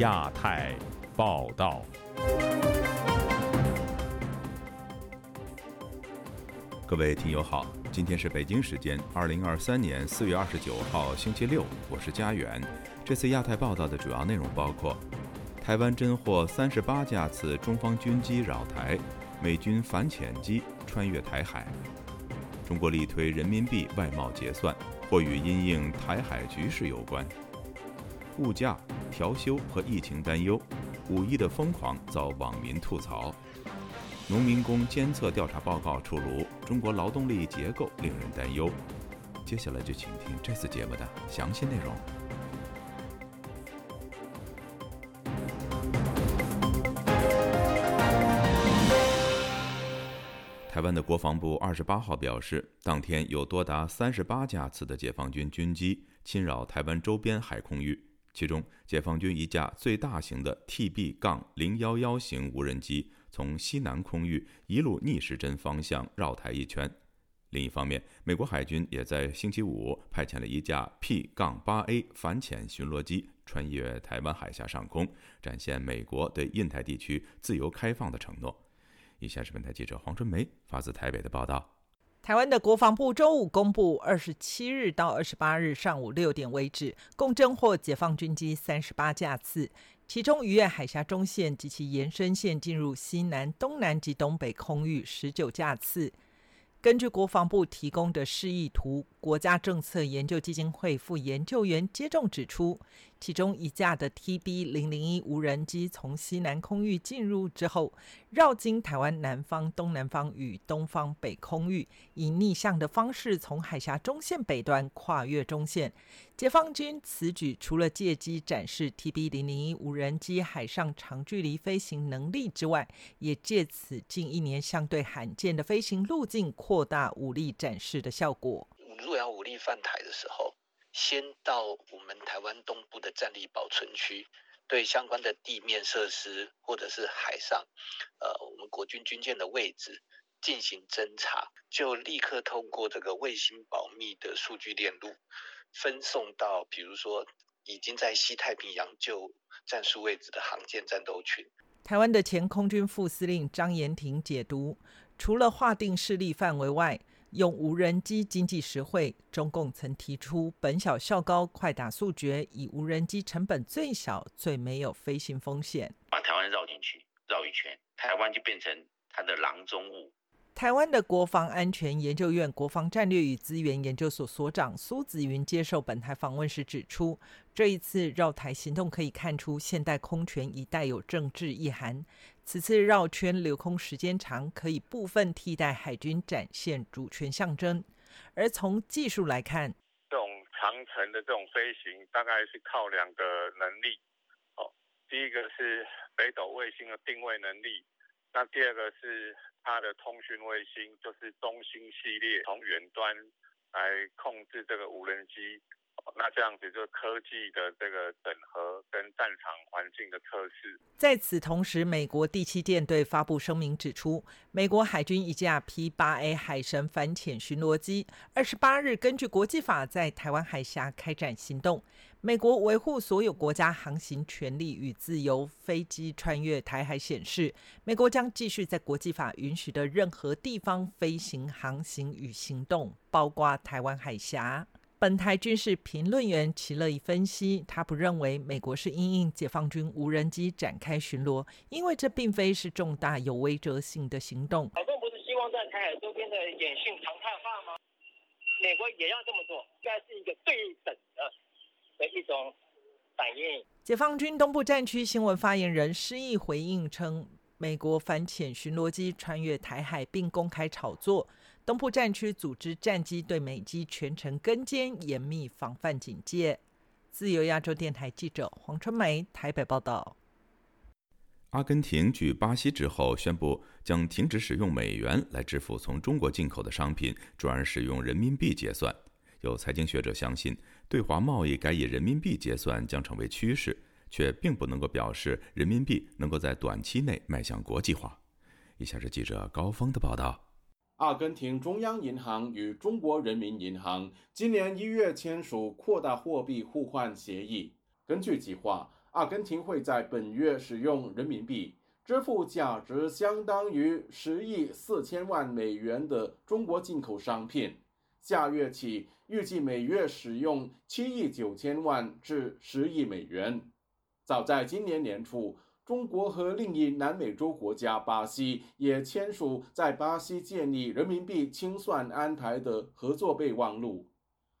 亚太报道。各位听友好，今天是北京时间二零二三年四月二十九号星期六，我是佳远。这次亚太报道的主要内容包括：台湾侦获三十八架次中方军机扰台，美军反潜机穿越台海；中国力推人民币外贸结算，或与因应台海局势有关；物价调休和疫情担忧，五一的疯狂遭网民吐槽。农民工监测调查报告出炉，中国劳动力结构令人担忧。接下来就请听这次节目的详细内容。台湾的国防部二十八号表示，当天有多达三十八架次的解放军军机侵扰台湾周边海空域。其中，解放军一架最大型的 TB 杠011型无人机从西南空域一路逆时针方向绕台一圈。另一方面，美国海军也在星期五派遣了一架 P 杠 8A 反潜巡逻机穿越台湾海峡上空，展现美国对印太地区自由开放的承诺。以下是本台记者黄春梅发自台北的报道。台湾的国防部周五公布，二十七日到二十八日上午六点为止，共侦获解放军机三十八架次，其中逾越海峡中线及其延伸线进入西南、东南及东北空域十九架次。根据国防部提供的示意图，国家政策研究基金会副研究员接种指出。其中一架的 TB 零零一无人机从西南空域进入之后，绕经台湾南方、东南方与东方北空域，以逆向的方式从海峡中线北端跨越中线。解放军此举除了借机展示 TB 零零一无人机海上长距离飞行能力之外，也借此近一年相对罕见的飞行路径扩大武力展示的效果。若要武力犯台的时候。先到我们台湾东部的战力保存区，对相关的地面设施或者是海上，呃，我们国军军舰的位置进行侦查，就立刻通过这个卫星保密的数据链路，分送到比如说已经在西太平洋就战术位置的航舰战斗群。台湾的前空军副司令张延廷解读，除了划定势力范围外，用无人机经济实惠，中共曾提出本小效高、快打速决，以无人机成本最小、最没有飞行风险，把台湾绕进去，绕一圈，台湾就变成它的囊中物。台湾的国防安全研究院国防战略与资源研究所所长苏子云接受本台访问时指出，这一次绕台行动可以看出现代空权已带有政治意涵。此次绕圈留空时间长，可以部分替代海军展现主权象征。而从技术来看，这种长程的这种飞行，大概是靠两个能力。哦，第一个是北斗卫星的定位能力，那第二个是。它的通讯卫星就是中星系列，从远端来控制这个无人机。那这样子就科技的这个整合跟战场环境的测试。在此同时，美国第七舰队发布声明指出，美国海军一架 P-8A 海神反潜巡逻机，二十八日根据国际法在台湾海峡开展行动。美国维护所有国家航行权利与自由，飞机穿越台海显示，美国将继续在国际法允许的任何地方飞行、航行与行动，包括台湾海峡。本台军事评论员齐乐怡分析，他不认为美国是因应解放军无人机展开巡逻，因为这并非是重大有威慑性的行动。老共不是希望在台海周边的演训常态化吗？美国也要这么做，应该是一个对等的。的一种反应。解放军东部战区新闻发言人施毅回应称，美国反潜巡逻机穿越台海并公开炒作，东部战区组织战机对美机全程跟监，严密防范警戒。自由亚洲电台记者黄春梅台北报道。阿根廷继巴西之后宣布将停止使用美元来支付从中国进口的商品，转而使用人民币结算。有财经学者相信。对华贸易改以人民币结算将成为趋势，却并不能够表示人民币能够在短期内迈向国际化。以下是记者高峰的报道：阿根廷中央银行与中国人民银行今年一月签署扩大货币互换协议。根据计划，阿根廷会在本月使用人民币支付价值相当于十亿四千万美元的中国进口商品。下月起，预计每月使用七亿九千万至十亿美元。早在今年年初，中国和另一南美洲国家巴西也签署在巴西建立人民币清算安排的合作备忘录。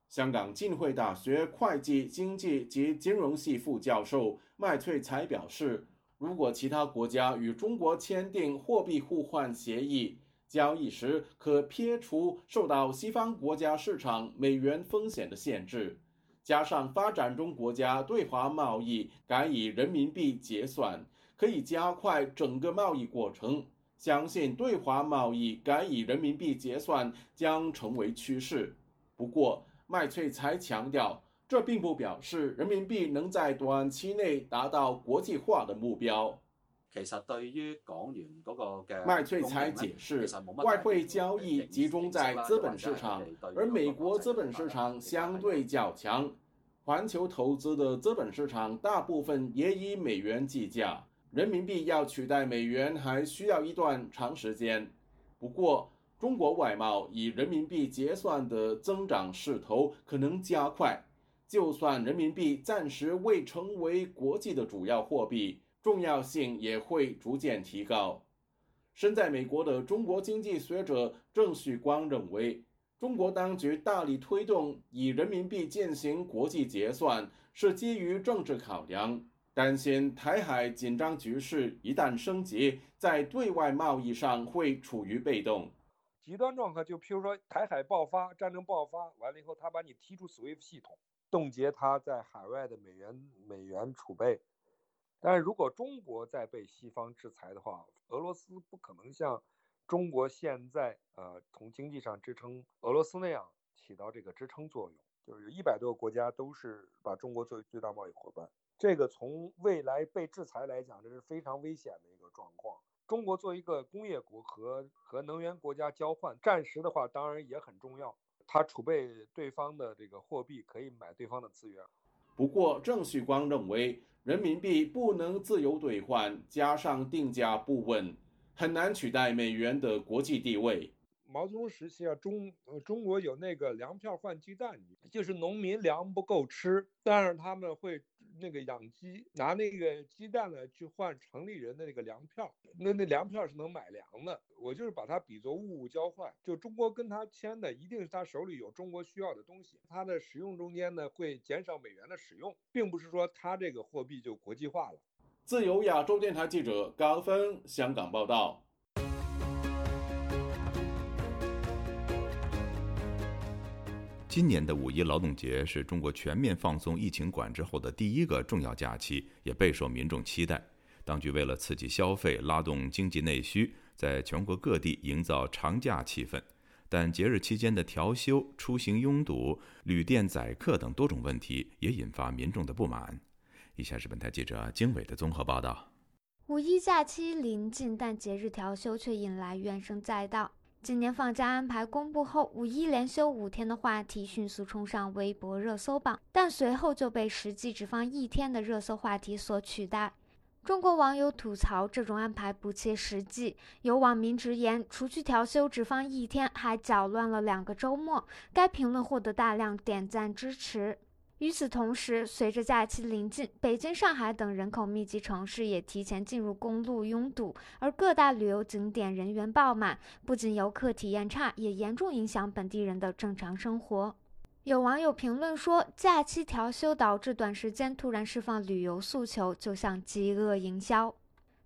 香港浸会大学会计、经济及金融系副教授麦翠才表示，如果其他国家与中国签订货币互换协议，交易时可撇除受到西方国家市场美元风险的限制，加上发展中国家对华贸易改以人民币结算，可以加快整个贸易过程。相信对华贸易改以人民币结算将成为趋势。不过，麦翠才强调，这并不表示人民币能在短期内达到国际化的目标。其實對於港元嗰個嘅麥翠才解釋，外匯交易集中在資本市場，而美國資本市場相對較強。環球投資的資本市場大部分也以美元計價，人民币要取代美元还需要一段长时间。不过，中国外贸以人民币结算的增长势头可能加快，就算人民币暂时未成为国际的主要货币。重要性也会逐渐提高。身在美国的中国经济学者郑旭光认为，中国当局大力推动以人民币进行国际结算，是基于政治考量，担心台海紧张局势一旦升级，在对外贸易上会处于被动。极端状况就譬如说台海爆发战争爆发完了以后，他把你踢出 SWIFT 系统，冻结他在海外的美元美元储备。但是如果中国再被西方制裁的话，俄罗斯不可能像中国现在呃从经济上支撑俄罗斯那样起到这个支撑作用。就是有一百多个国家都是把中国作为最大贸易伙伴，這個從未来被制裁来讲，这是非常危险的一个状况。中国作为一个工业国和和能源国家交换，战时的话当然也很重要，它储备对方的这个货币可以买对方的资源。不过，郑旭光认为。人民币不能自由兑换，加上定价不稳，很难取代美元的国际地位。毛泽东时期啊，中中国有那个粮票换鸡蛋，就是农民粮不够吃，但是他們會那个养鸡，拿那个鸡蛋呢去换城里人的那个粮票，那那粮票是能买粮的。我就是把它比作物物交换，就中国跟他签的一定是他手里有中国需要的东西，他的使用中间呢会减少美元的使用，并不是说他这个货币就国际化了。自由亚洲电台记者高峰香港报道。今年的五一劳动节是中国全面放松疫情管制后的第一个重要假期，也备受民众期待。当局为了刺激消费、拉动经济内需，在全国各地营造长假气氛。但节日期间的调休、出行拥堵、旅店宰客等多种问题，也引发民众的不满。以下是本台记者经纬的综合报道。五一假期临近，但节日调休却引来怨声载道。今年放假安排公布后，五一连休五天的话题迅速冲上微博热搜榜，但随后就被实际只放一天的热搜话题所取代。中国网友吐槽这种安排不切实际，有网民直言，除去调休只放一天，还搅乱了两个周末。该评论获得大量点赞支持。与此同时，随着假期临近，北京、上海等人口密集城市也提前进入公路拥堵，而各大旅游景点人员爆满，不仅游客体验差，也严重影响本地人的正常生活。有网友评论说，假期调休导致短时间突然释放旅游诉求，就像饥饿营销。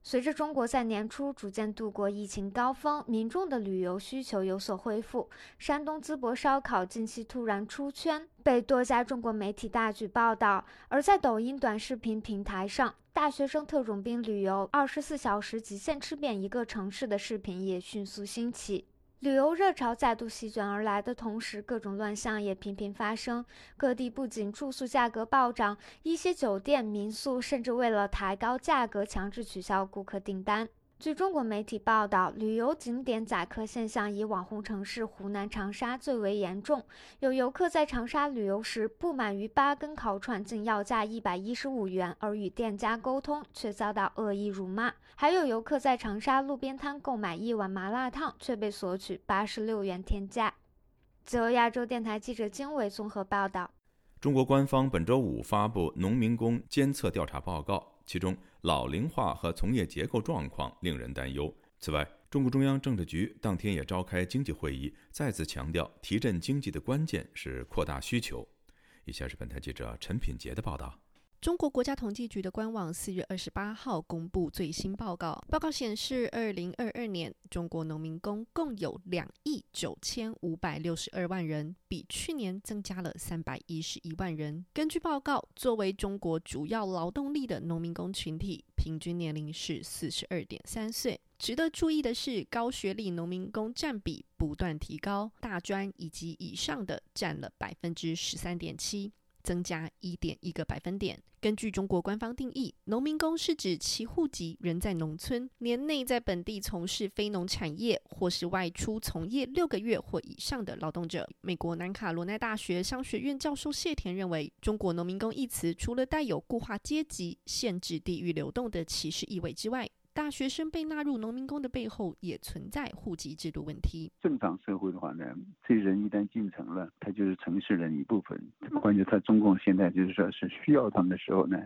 随着中国在年初逐渐度过疫情高峰，民众的旅游需求有所恢复。山东淄博烧烤近期突然出圈，被多家中国媒体大举报道。而在抖音短视频平台上，大学生特种兵旅游二十四小时极限吃遍一个城市的视频也迅速兴起。旅游热潮再度席卷而来的同时，各种乱象也频频发生。各地不仅住宿价格暴涨，一些酒店、民宿甚至为了抬高价格，强制取消顾客订单。据中国媒体报道，旅游景点宰客现象以网红城市湖南长沙最为严重。有游客在长沙旅游时，不满于八根烤串竟要价一百一十五元，而与店家沟通却遭到恶意辱骂；还有游客在长沙路边摊购买一碗麻辣烫，却被索取八十六元天价。自由亚洲电台记者经纬综合报道。中国官方本周五发布农民工监测调查报告，其中老龄化和从业结构状况令人担忧。此外，中共中央政治局当天也召开经济会议，再次强调提振经济的关键是扩大需求。以下是本台记者陈品杰的报道。中国国家统计局的官网四月二十八号公布最新报告，报告显示，二零二二年中国农民工共有两亿九千五百六十二万人，比去年增加了三百一十一万人。根据报告，作为中国主要劳动力的农民工群体，平均年龄是四十二点三岁。值得注意的是，高学历农民工占比不断提高，大专以及以上的占了百分之十三点七。增加一点一个百分点。根据中国官方定义，农民工是指其户籍仍在农村，年内在本地从事非农产业或是外出从业六个月或以上的劳动者。美国南卡罗奈大学商学院教授谢田认为，中国农民工一词除了带有固化阶级、限制地域流动的歧视意味之外，大学生被纳入农民工的背后，也存在户籍制度问题。正常社会的话呢，这人一旦进城了，他就是城市人一部分。关键他中共现在就是说是需要他们的时候呢。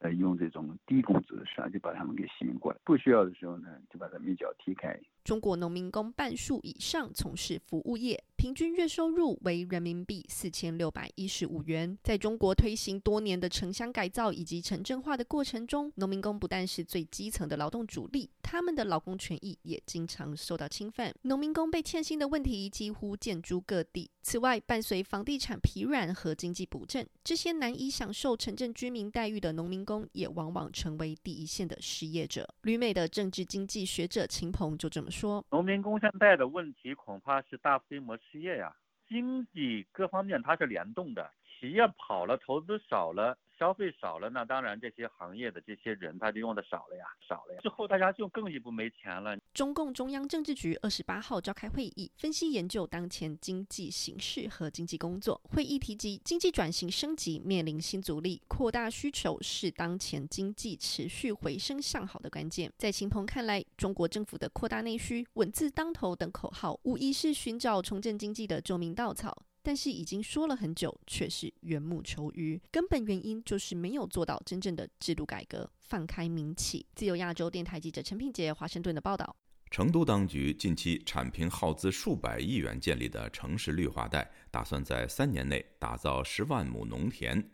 呃，用这种低工资的事就把他们给吸引过来，不需要的时候呢，就把他们一脚踢开。中国农民工半数以上从事服务业，平均月收入为人民币四千六百一十五元。在中国推行多年的城乡改造以及城镇化的过程中，农民工不但是最基层的劳动主力，他们的劳工权益也经常受到侵犯。农民工被欠薪的问题几乎见诸各地。此外，伴随房地产疲软和经济不振，这些难以享受城镇居民待遇的农民工，也往往成为第一线的失业者。旅美的政治经济学者秦鹏就这么说：“农民工现在的问题恐怕是大规模失业呀，经济各方面它是联动的，企业跑了，投资少了。”消费少了，那当然这些行业的这些人他就用的少了呀，少了呀。之后大家就更一步没钱了。中共中央政治局二十八号召开会议，分析研究当前经济形势和经济工作。会议提及，经济转型升级面临新阻力，扩大需求是当前经济持续回升向好的关键。在秦鹏看来，中国政府的扩大内需、稳字当头等口号，无疑是寻找重振经济的救命稻草。但是已经说了很久，却是缘木求鱼。根本原因就是没有做到真正的制度改革，放开民企。自由亚洲电台记者陈品杰华盛顿的报道：成都当局近期铲平耗资数百亿元建立的城市绿化带，打算在三年内打造十万亩农田。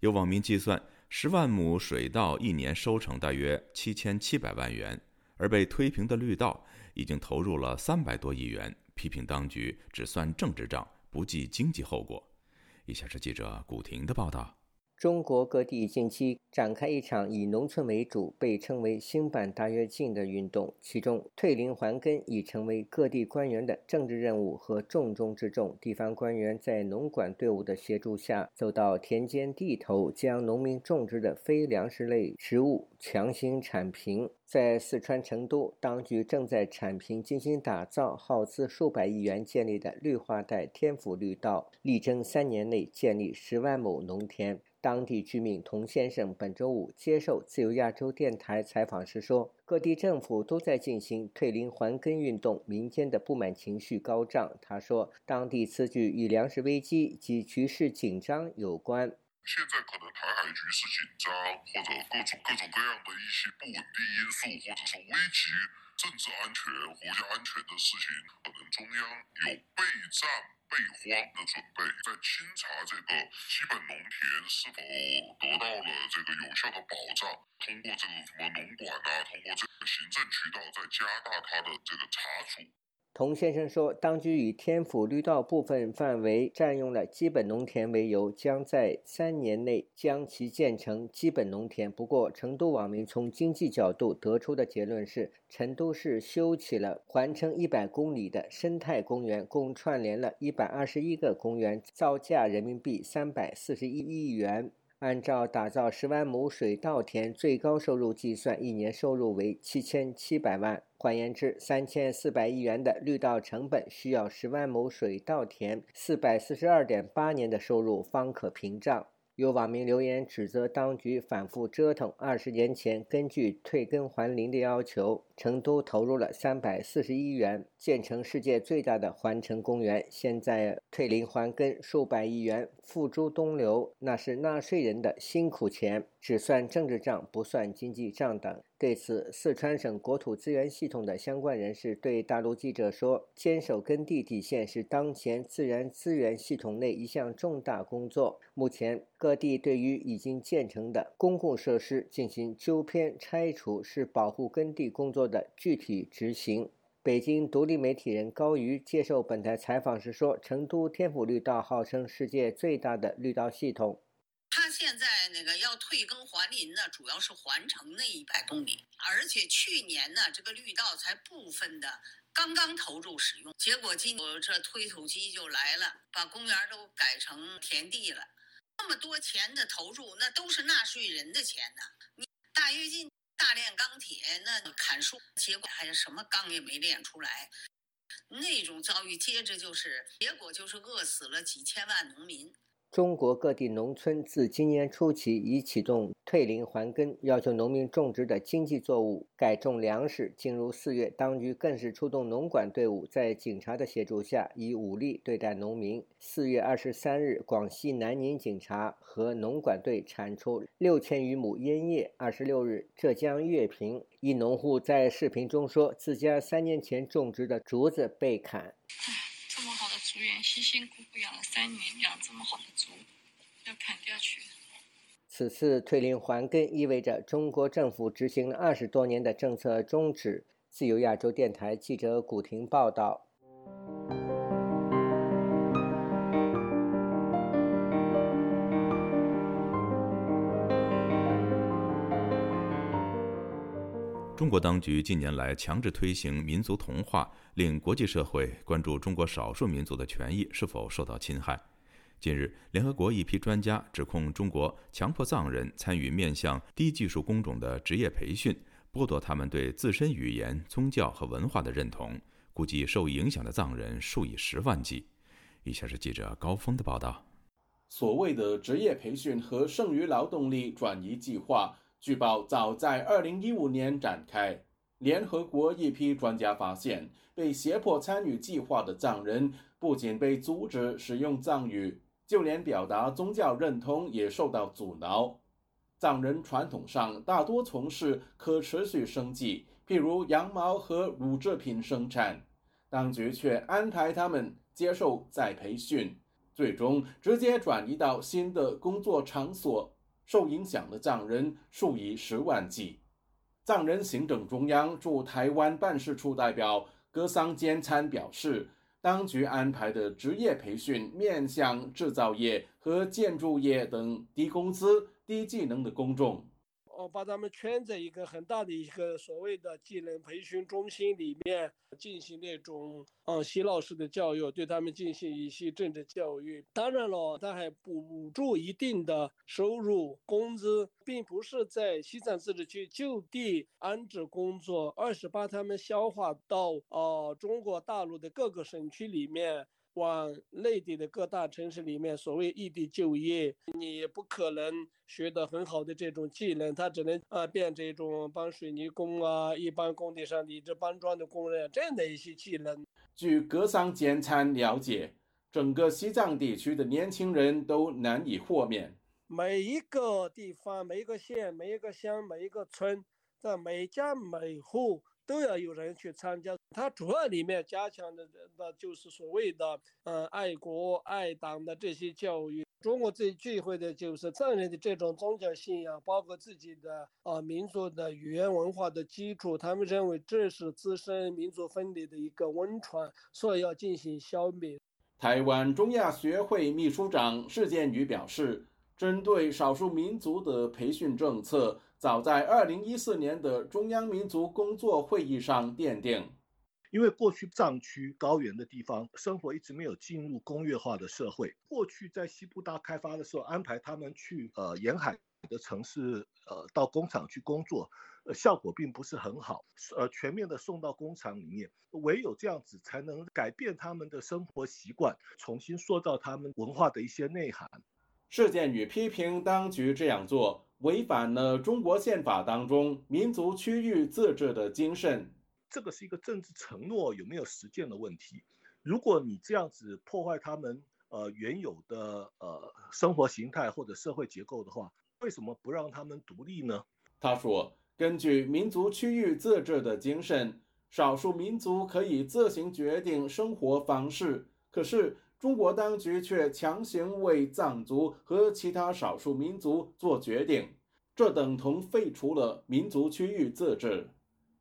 有网民计算，十万亩水稻一年收成大约七千七百万元，而被推平的绿道已经投入了三百多亿元。批评当局只算政治账。不计经济后果。以下是记者古婷的报道：中国各地近期展开一场以农村为主、被称为“新版大跃进”的运动，其中退林还根已成为各地官员的政治任务和重中之重。地方官员在农管队伍的协助下，走到田间地头，将农民种植的非粮食类食物强行铲平。在四川成都，当局正在铲平精心打造、耗资数百亿元建立的绿化带天府绿道，力争三年内建立十万亩农田。当地居民童先生本周五接受自由亚洲电台采访时说：“各地政府都在进行退林还根运动，民间的不满情绪高涨。”他说：“当地此举与粮食危机及局势紧张有关。”现在可能台海局势紧张，或者各种各种各样的一些不稳定因素，或者说危及政治安全、国家安全的事情，可能中央有备战备荒的准备，在清查这个基本农田是否得到了这个有效的保障，通过这个什么农管啊，通过这个行政渠道，再加大它的这个查处。童先生说，当局以天府绿道部分范围占用了基本农田为由，将在三年内将其建成基本农田。不过，成都网民从经济角度得出的结论是，成都市修起了环城一百公里的生态公园，共串联了一百二十一个公园，造价人民币三百四十一亿元。按照打造十万亩水稻田最高收入计算，一年收入为七千七百万。换言之，三千四百亿元的绿道成本需要十万亩水稻田四百四十二点八年的收入方可平账。有网民留言指责当局反复折腾。二十年前，根据退耕还林的要求，成都投入了三百四十亿元建成世界最大的环城公园。现在退林还耕数百亿元付诸东流，那是纳税人的辛苦钱，只算政治账，不算经济账等。对此，四川省国土资源系统的相关人士对大陆记者说：“坚守耕地底线是当前自然资源系统内一项重大工作。目前，各地对于已经建成的公共设施进行纠偏拆除，是保护耕地工作的具体执行。”北京独立媒体人高瑜接受本台采访时说：“成都天府绿道号称世界最大的绿道系统。”他现在那个要退耕还林呢，主要是环城那一百公里，而且去年呢，这个绿道才部分的刚刚投入使用，结果今我这推土机就来了，把公园都改成田地了。那么多钱的投入，那都是纳税人的钱呢。你大跃进大炼钢铁，那砍树，结果还是什么钢也没炼出来，那种遭遇，接着就是结果就是饿死了几千万农民。中国各地农村自今年初起已启动退林还耕，要求农民种植的经济作物改种粮食。进入四月，当局更是出动农管队伍，在警察的协助下，以武力对待农民。四月二十三日，广西南宁警察和农管队铲除六千余亩烟叶。二十六日，浙江乐平一农户在视频中说，自家三年前种植的竹子被砍。竹园辛辛苦苦养了三年，养这么好的猪，要砍掉去。此次退林还耕意味着中国政府执行了二十多年的政策终止。自由亚洲电台记者古婷报道。中国当局近年来强制推行民族同化，令国际社会关注中国少数民族的权益是否受到侵害。近日，联合国一批专家指控中国强迫藏人参与面向低技术工种的职业培训，剥夺他们对自身语言、宗教和文化的认同。估计受影响的藏人数以十万计。以下是记者高峰的报道：所谓的职业培训和剩余劳动力转移计划。据报，早在2015年展开。联合国一批专家发现，被胁迫参与计划的藏人不仅被阻止使用藏语，就连表达宗教认同也受到阻挠。藏人传统上大多从事可持续生计，譬如羊毛和乳制品生产，当局却安排他们接受再培训，最终直接转移到新的工作场所。受影响的藏人数以十万计。藏人行政中央驻台湾办事处代表格桑坚参表示，当局安排的职业培训面向制造业和建筑业等低工资、低技能的公众。哦，把他们圈在一个很大的一个所谓的技能培训中心里面进行那种嗯洗脑式的教育，对他们进行一些政治教育。当然了，他还补助一定的收入工资，并不是在西藏自治区就地安置工作，而是把他们消化到呃中国大陆的各个省区里面。往内地的各大城市里面，所谓异地就业，你也不可能学得很好的这种技能，他只能啊变这种帮水泥工啊，一般工地上的这搬砖的工人这样的一些技能。据格桑简参了解，整个西藏地区的年轻人都难以豁免。每一个地方、每一个县、每一个乡、每一个村在每家每户。都要有人去参加，它主要里面加强的那就是所谓的，嗯，爱国爱党的这些教育。中国最忌讳的就是藏人的这种宗教信仰，包括自己的啊民族的语言文化的基础，他们认为这是滋生民族分离的一个温床，所以要进行消灭。台湾中亚学会秘书长释建宇表示，针对少数民族的培训政策。早在二零一四年的中央民族工作会议上奠定，因为过去藏区高原的地方生活一直没有进入工业化的社会，过去在西部大开发的时候安排他们去呃沿海的城市呃到工厂去工作。呃，效果并不是很好。呃，全面的送到工厂里面，唯有这样子才能改变他们的生活习惯，重新塑造他们文化的一些内涵。事件与批评当局这样做，违反了中国宪法当中民族区域自治的精神。这个是一个政治承诺有没有实践的问题。如果你这样子破坏他们呃原有的呃生活形态或者社会结构的话，为什么不让他们独立呢？他说。根据民族区域自治的精神，少数民族可以自行决定生活方式。可是中国当局却强行为藏族和其他少数民族做决定，这等同废除了民族区域自治。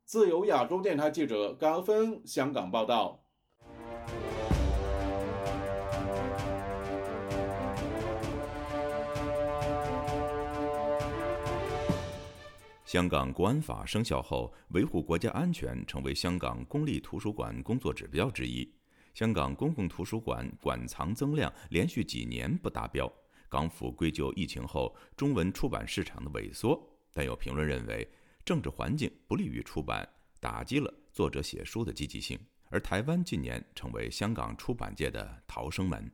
自由亚洲电台记者高峰香港报道。香港国安法生效后，维护国家安全成为香港公立图书馆工作指标之一。香港公共图书馆馆藏增量连续几年不达标，港府归咎疫情后中文出版市场的萎缩。但有评论认为，政治环境不利于出版，打击了作者写书的积极性。而台湾近年成为香港出版界的逃生门。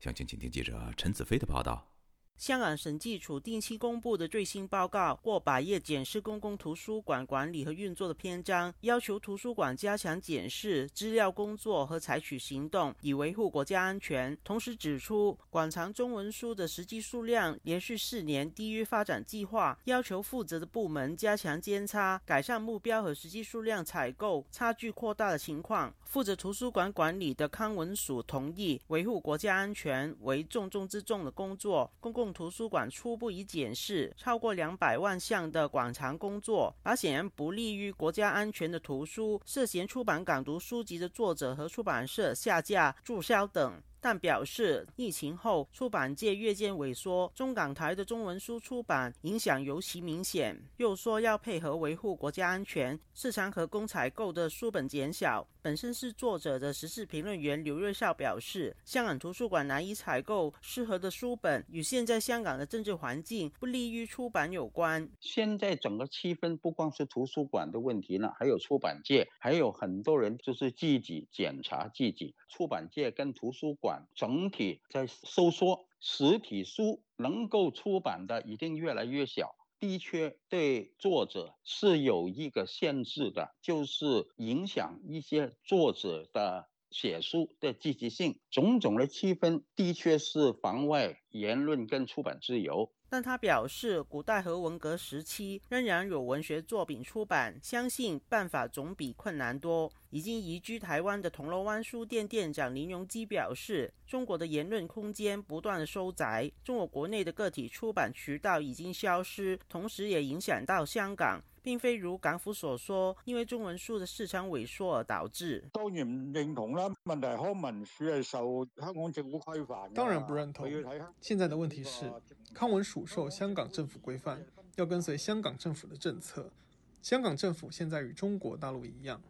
详情，请听记者陈子飞的报道。香港审计署定期公布的最新报告，过百页检视公共图书馆管理和运作的篇章，要求图书馆加强检视资料工作和采取行动，以维护国家安全。同时指出，馆藏中文书的实际数量连续四年低于发展计划，要求负责的部门加强监察，改善目标和实际数量采购差距扩大的情况。负责图书馆管理的康文署同意，维护国家安全为重中之重的工作。公共图书馆初步已检视超过两百万项的馆藏工作，把显然不利于国家安全的图书、涉嫌出版港独书籍的作者和出版社下架、注销等。但表示，疫情后出版界越见萎缩，中港台的中文书出版影响尤其明显。又说要配合维护国家安全，市场可供采购的书本减少。本身是作者的时事评论员刘瑞绍表示，香港图书馆难以采购适合的书本，与现在香港的政治环境不利于出版有关。现在整个气氛不光是图书馆的问题了，还有出版界，还有很多人就是自己检查自己。出版界跟图书馆。整体在收缩，实体书能够出版的一定越来越小，的确对作者是有一个限制的，就是影响一些作者的写书的积极性，种种的气氛的确是妨碍言论跟出版自由。但他表示，古代和文革时期仍然有文学作品出版，相信办法总比困难多。已经移居台湾的铜锣湾书店店长林荣基表示，中国的言论空间不断收窄，中国国内的个体出版渠道已经消失，同时也影响到香港。并非如港府所说，因为中文书的市场萎缩而导致。当然唔认同啦，问题康文署系受香港政府规范。当然不认同。现在的问题是，康文署受香港政府规范，要跟随香港政府的政策。香港政府现在与中国大陆一样，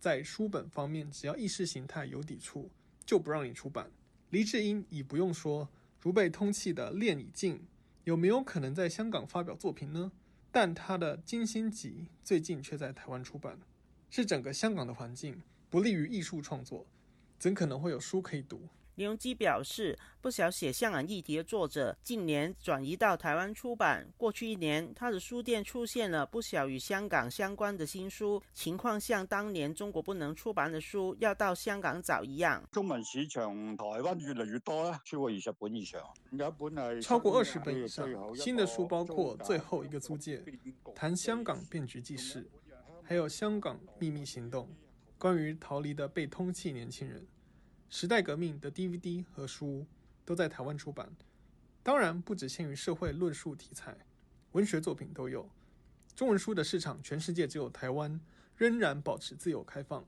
在书本方面，只要意识形态有抵触，就不让你出版。黎智英已不用说，如被通缉的练已静，有没有可能在香港发表作品呢？但他的《金星集》最近却在台湾出版，是整个香港的环境不利于艺术创作，怎可能会有书可以读？李荣基表示，不少写香港议题的作者近年转移到台湾出版。过去一年，他的书店出现了不少与香港相关的新书，情况像当年中国不能出版的书要到香港找一样。中文市场台湾越来越多啦，超过二十本以上，有一本系超过二十本以上。新的书包括《最后一个租界》，谈香港变局记事，还有《香港秘密行动》，关于逃离的被通缉年轻人。时代革命的 DVD 和书都在台湾出版，当然不只限于社会论述题材，文学作品都有。中文书的市场，全世界只有台湾仍然保持自由开放。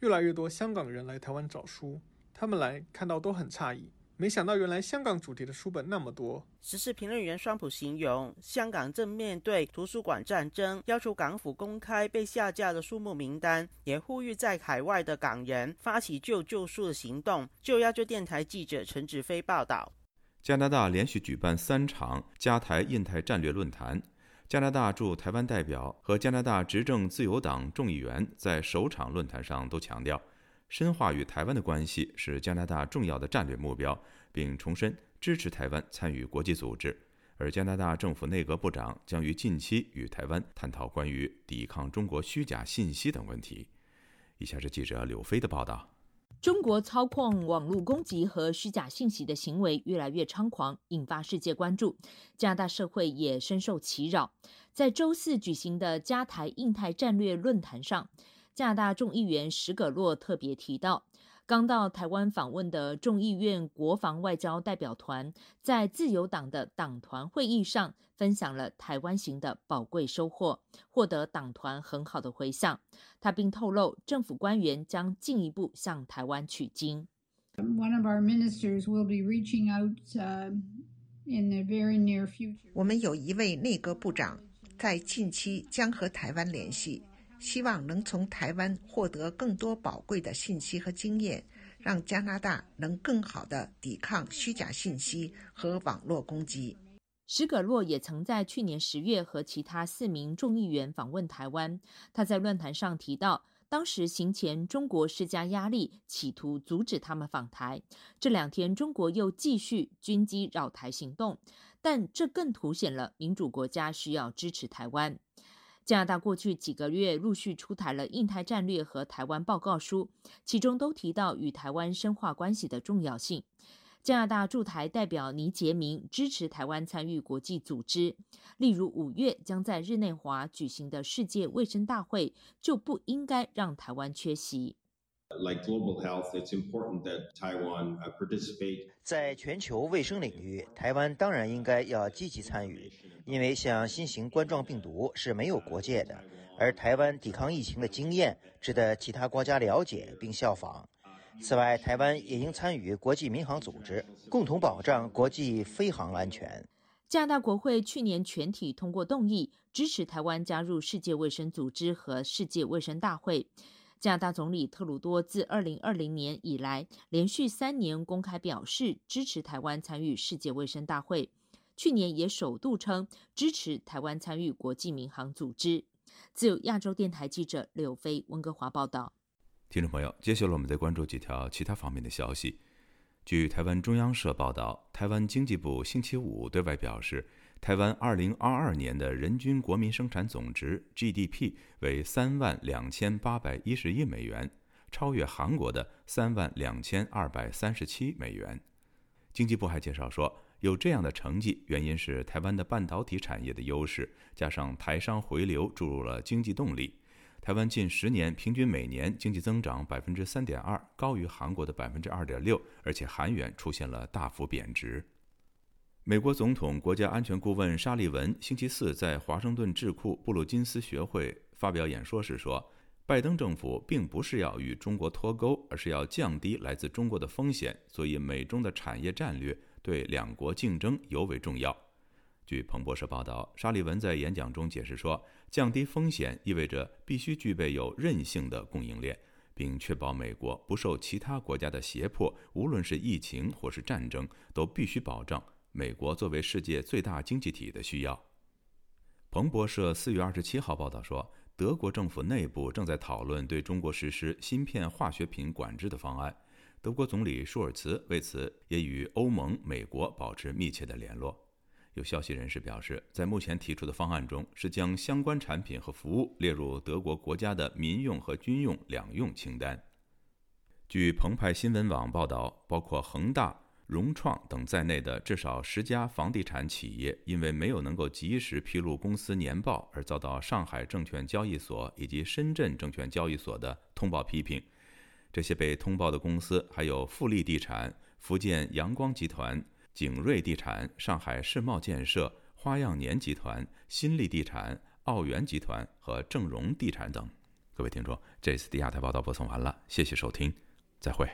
越来越多香港人来台湾找书，他们来看到都很诧异，没想到原来香港主题的书本那么多。时事评论员双普形容，香港正面对图书馆战争，要求港府公开被下架的书目名单，也呼吁在海外的港人发起救救书的行动。就要求电台记者陈志飞报道。加拿大连续举办三场加台印太战略论坛，加拿大驻台湾代表和加拿大执政自由党众议员在首场论坛上都强调。深化与台湾的关系是加拿大重要的战略目标，并重申支持台湾参与国际组织。而加拿大政府内阁部长将于近期与台湾探讨关于抵抗中国虚假信息等问题。以下是记者柳飞的报道：中国操控网络攻击和虚假信息的行为越来越猖狂，引发世界关注，加拿大社会也深受其扰。在周四举行的加台印太战略论坛上。加拿大众议员史葛洛特别提到，刚到台湾访问的众议院国防外交代表团，在自由党的党团会议上分享了台湾行的宝贵收获，获得党团很好的回响。他并透露，政府官员将进一步向台湾取经。One of our ministers will be reaching out in the very near future. 我们有一位内阁部长在近期将和台湾联系。希望能从台湾获得更多宝贵的信息和经验，让加拿大能更好地抵抗虚假信息和网络攻击。史葛洛也曾在去年十月和其他四名众议员访问台湾。他在论坛上提到，当时行前中国施加压力，企图阻止他们访台。这两天，中国又继续军机扰台行动，但这更凸显了民主国家需要支持台湾。加拿大过去几个月陆续出台了印太战略和台湾报告书，其中都提到与台湾深化关系的重要性。加拿大驻台代表倪杰明支持台湾参与国际组织，例如五月将在日内瓦举行的世界卫生大会，就不应该让台湾缺席。Like global health, it's important that Taiwan participate. 在全球卫生领域，台湾当然应该要积极参与，因为像新型冠状病毒是没有国界的，而台湾抵抗疫情的经验值得其他国家了解并效仿。此外，台湾也应参与国际民航组织，共同保障国际飞航安全。加拿大国会去年全体通过动议，支持台湾加入世界卫生组织和世界卫生大会。加拿大总理特鲁多自2020年以来，连续三年公开表示支持台湾参与世界卫生大会。去年也首度称支持台湾参与国际民航组织。自由亚洲电台记者柳飞温哥华报道。听众朋友，接下来我们再关注几条其他方面的消息。据台湾中央社报道，台湾经济部星期五对外表示。台湾二零二二年的人均国民生产总值 GDP 为三万两千八百一十亿美元，超越韩国的三万两千二百三十七美元。经济部还介绍说，有这样的成绩，原因是台湾的半导体产业的优势，加上台商回流注入了经济动力。台湾近十年平均每年经济增长百分之三点二，高于韩国的百分之二点六，而且韩元出现了大幅贬值。美国总统国家安全顾问沙利文星期四在华盛顿智库布鲁金斯学会发表演说时说：“拜登政府并不是要与中国脱钩，而是要降低来自中国的风险。所以，美中的产业战略对两国竞争尤为重要。”据彭博社报道，沙利文在演讲中解释说：“降低风险意味着必须具备有韧性的供应链，并确保美国不受其他国家的胁迫，无论是疫情或是战争，都必须保障。”美国作为世界最大经济体的需要。彭博社四月二十七号报道说，德国政府内部正在讨论对中国实施芯片化学品管制的方案。德国总理舒尔茨为此也与欧盟、美国保持密切的联络。有消息人士表示，在目前提出的方案中，是将相关产品和服务列入德国国家的民用和军用两用清单。据澎湃新闻网报道，包括恒大。融创等在内的至少十家房地产企业，因为没有能够及时披露公司年报，而遭到上海证券交易所以及深圳证券交易所的通报批评。这些被通报的公司还有富力地产、福建阳光集团、景瑞地产、上海世茂建设、花样年集团、新力地产、奥园集团和正荣地产等。各位听众，这次的亚太报道播送完了，谢谢收听，再会。